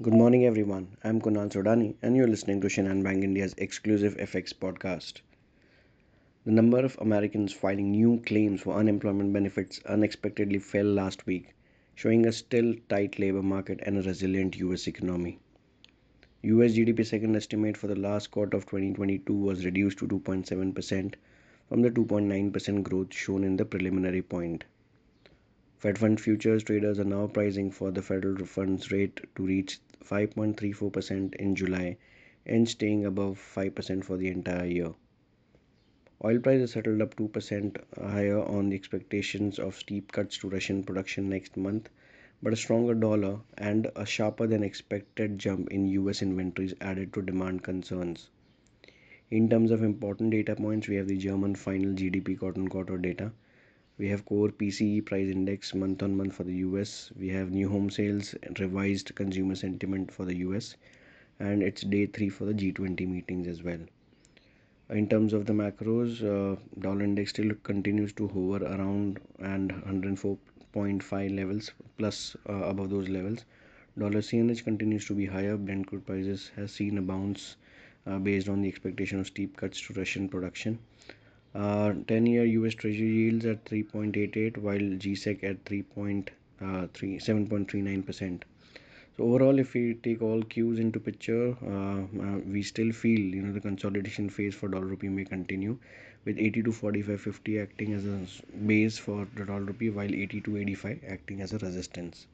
Good morning, everyone. I'm Kunal Sodani, and you're listening to Shinhan Bank India's exclusive FX podcast. The number of Americans filing new claims for unemployment benefits unexpectedly fell last week, showing a still tight labor market and a resilient US economy. US GDP second estimate for the last quarter of 2022 was reduced to 2.7% from the 2.9% growth shown in the preliminary point. Fed Fund futures traders are now pricing for the federal funds rate to reach 5.34% in July and staying above 5% for the entire year. Oil prices settled up 2% higher on the expectations of steep cuts to Russian production next month, but a stronger dollar and a sharper than expected jump in US inventories added to demand concerns. In terms of important data points, we have the German final GDP quarter on quarter data we have core PCE price index month on month for the US. We have new home sales, revised consumer sentiment for the US, and it's day three for the G20 meetings as well. In terms of the macros, uh, dollar index still continues to hover around and 104.5 levels plus uh, above those levels. Dollar CNH continues to be higher. Brent crude prices has seen a bounce uh, based on the expectation of steep cuts to Russian production. 10-year US Treasury yields at 3.88 while GSEC at 3.7.39%. So overall, if we take all cues into picture, uh, uh, we still feel you know the consolidation phase for dollar rupee may continue, with 80 to 45 50 acting as a base for the dollar rupee, while 80 to 85 acting as a resistance.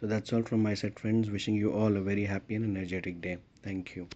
So that's all from my side, friends. Wishing you all a very happy and energetic day. Thank you.